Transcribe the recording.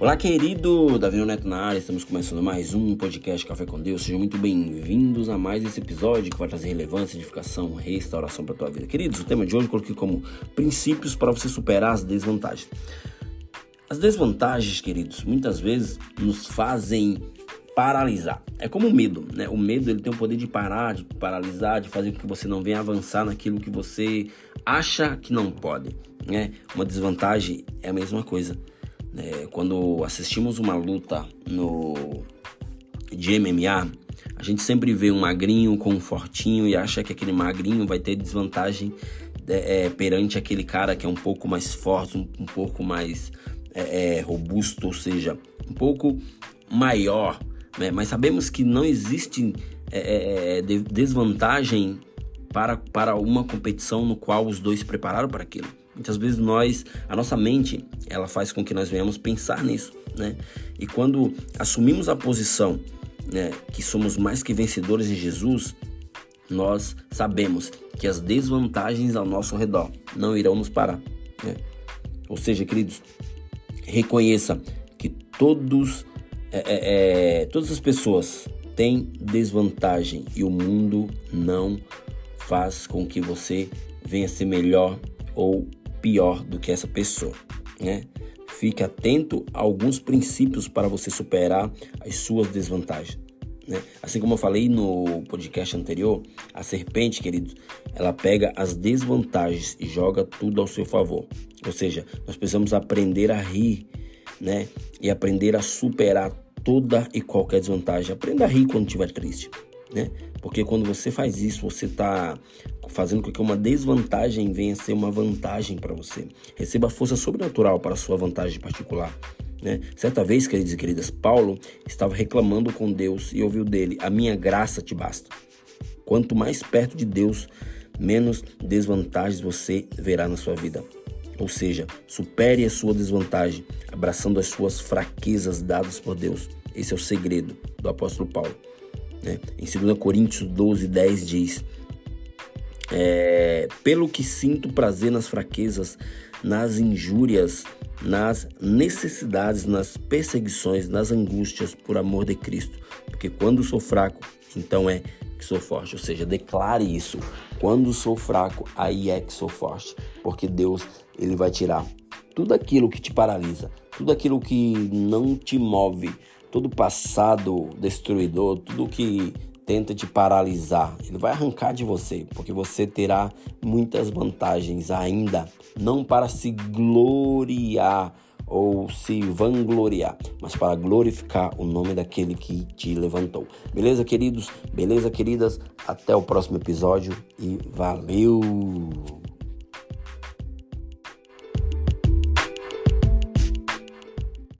Olá, querido Davi Neto na área, estamos começando mais um podcast Café com Deus. Sejam muito bem-vindos a mais esse episódio que vai trazer relevância, edificação, restauração para a tua vida. Queridos, o tema de hoje eu coloquei como princípios para você superar as desvantagens. As desvantagens, queridos, muitas vezes nos fazem paralisar. É como o medo, né? O medo ele tem o poder de parar, de paralisar, de fazer com que você não venha avançar naquilo que você acha que não pode, né? Uma desvantagem é a mesma coisa. É, quando assistimos uma luta no de MMA, a gente sempre vê um magrinho com um fortinho e acha que aquele magrinho vai ter desvantagem é, é, perante aquele cara que é um pouco mais forte, um, um pouco mais é, é robusto, ou seja, um pouco maior. Né? Mas sabemos que não existe é, desvantagem para, para uma competição no qual os dois se prepararam para aquilo. Muitas vezes nós, a nossa mente, ela faz com que nós venhamos pensar nisso, né? E quando assumimos a posição, né, que somos mais que vencedores em Jesus, nós sabemos que as desvantagens ao nosso redor não irão nos parar, né? Ou seja, queridos, reconheça que todos, é, é, é todas as pessoas têm desvantagem e o mundo não faz com que você venha ser melhor ou pior do que essa pessoa, né? Fique atento a alguns princípios para você superar as suas desvantagens. Né? Assim como eu falei no podcast anterior, a serpente, queridos, ela pega as desvantagens e joga tudo ao seu favor. Ou seja, nós precisamos aprender a rir, né? E aprender a superar toda e qualquer desvantagem. Aprenda a rir quando estiver triste né? Porque quando você faz isso, você está fazendo com que uma desvantagem venha a ser uma vantagem para você. Receba força sobrenatural para a sua vantagem particular. Né? Certa vez, queridos e queridas, Paulo estava reclamando com Deus e ouviu dele: A minha graça te basta. Quanto mais perto de Deus, menos desvantagens você verá na sua vida. Ou seja, supere a sua desvantagem, abraçando as suas fraquezas dadas por Deus. Esse é o segredo do apóstolo Paulo. Né? Em 2 Coríntios 12, 10 diz: é, Pelo que sinto prazer nas fraquezas, nas injúrias, nas necessidades, nas perseguições, nas angústias, por amor de Cristo. Porque quando sou fraco, então é que sou forte. Ou seja, declare isso. Quando sou fraco, aí é que sou forte. Porque Deus, Ele vai tirar tudo aquilo que te paralisa, tudo aquilo que não te move, todo passado destruidor, tudo que tenta te paralisar, ele vai arrancar de você, porque você terá muitas vantagens ainda, não para se gloriar ou se vangloriar, mas para glorificar o nome daquele que te levantou. Beleza, queridos? Beleza, queridas? Até o próximo episódio e valeu!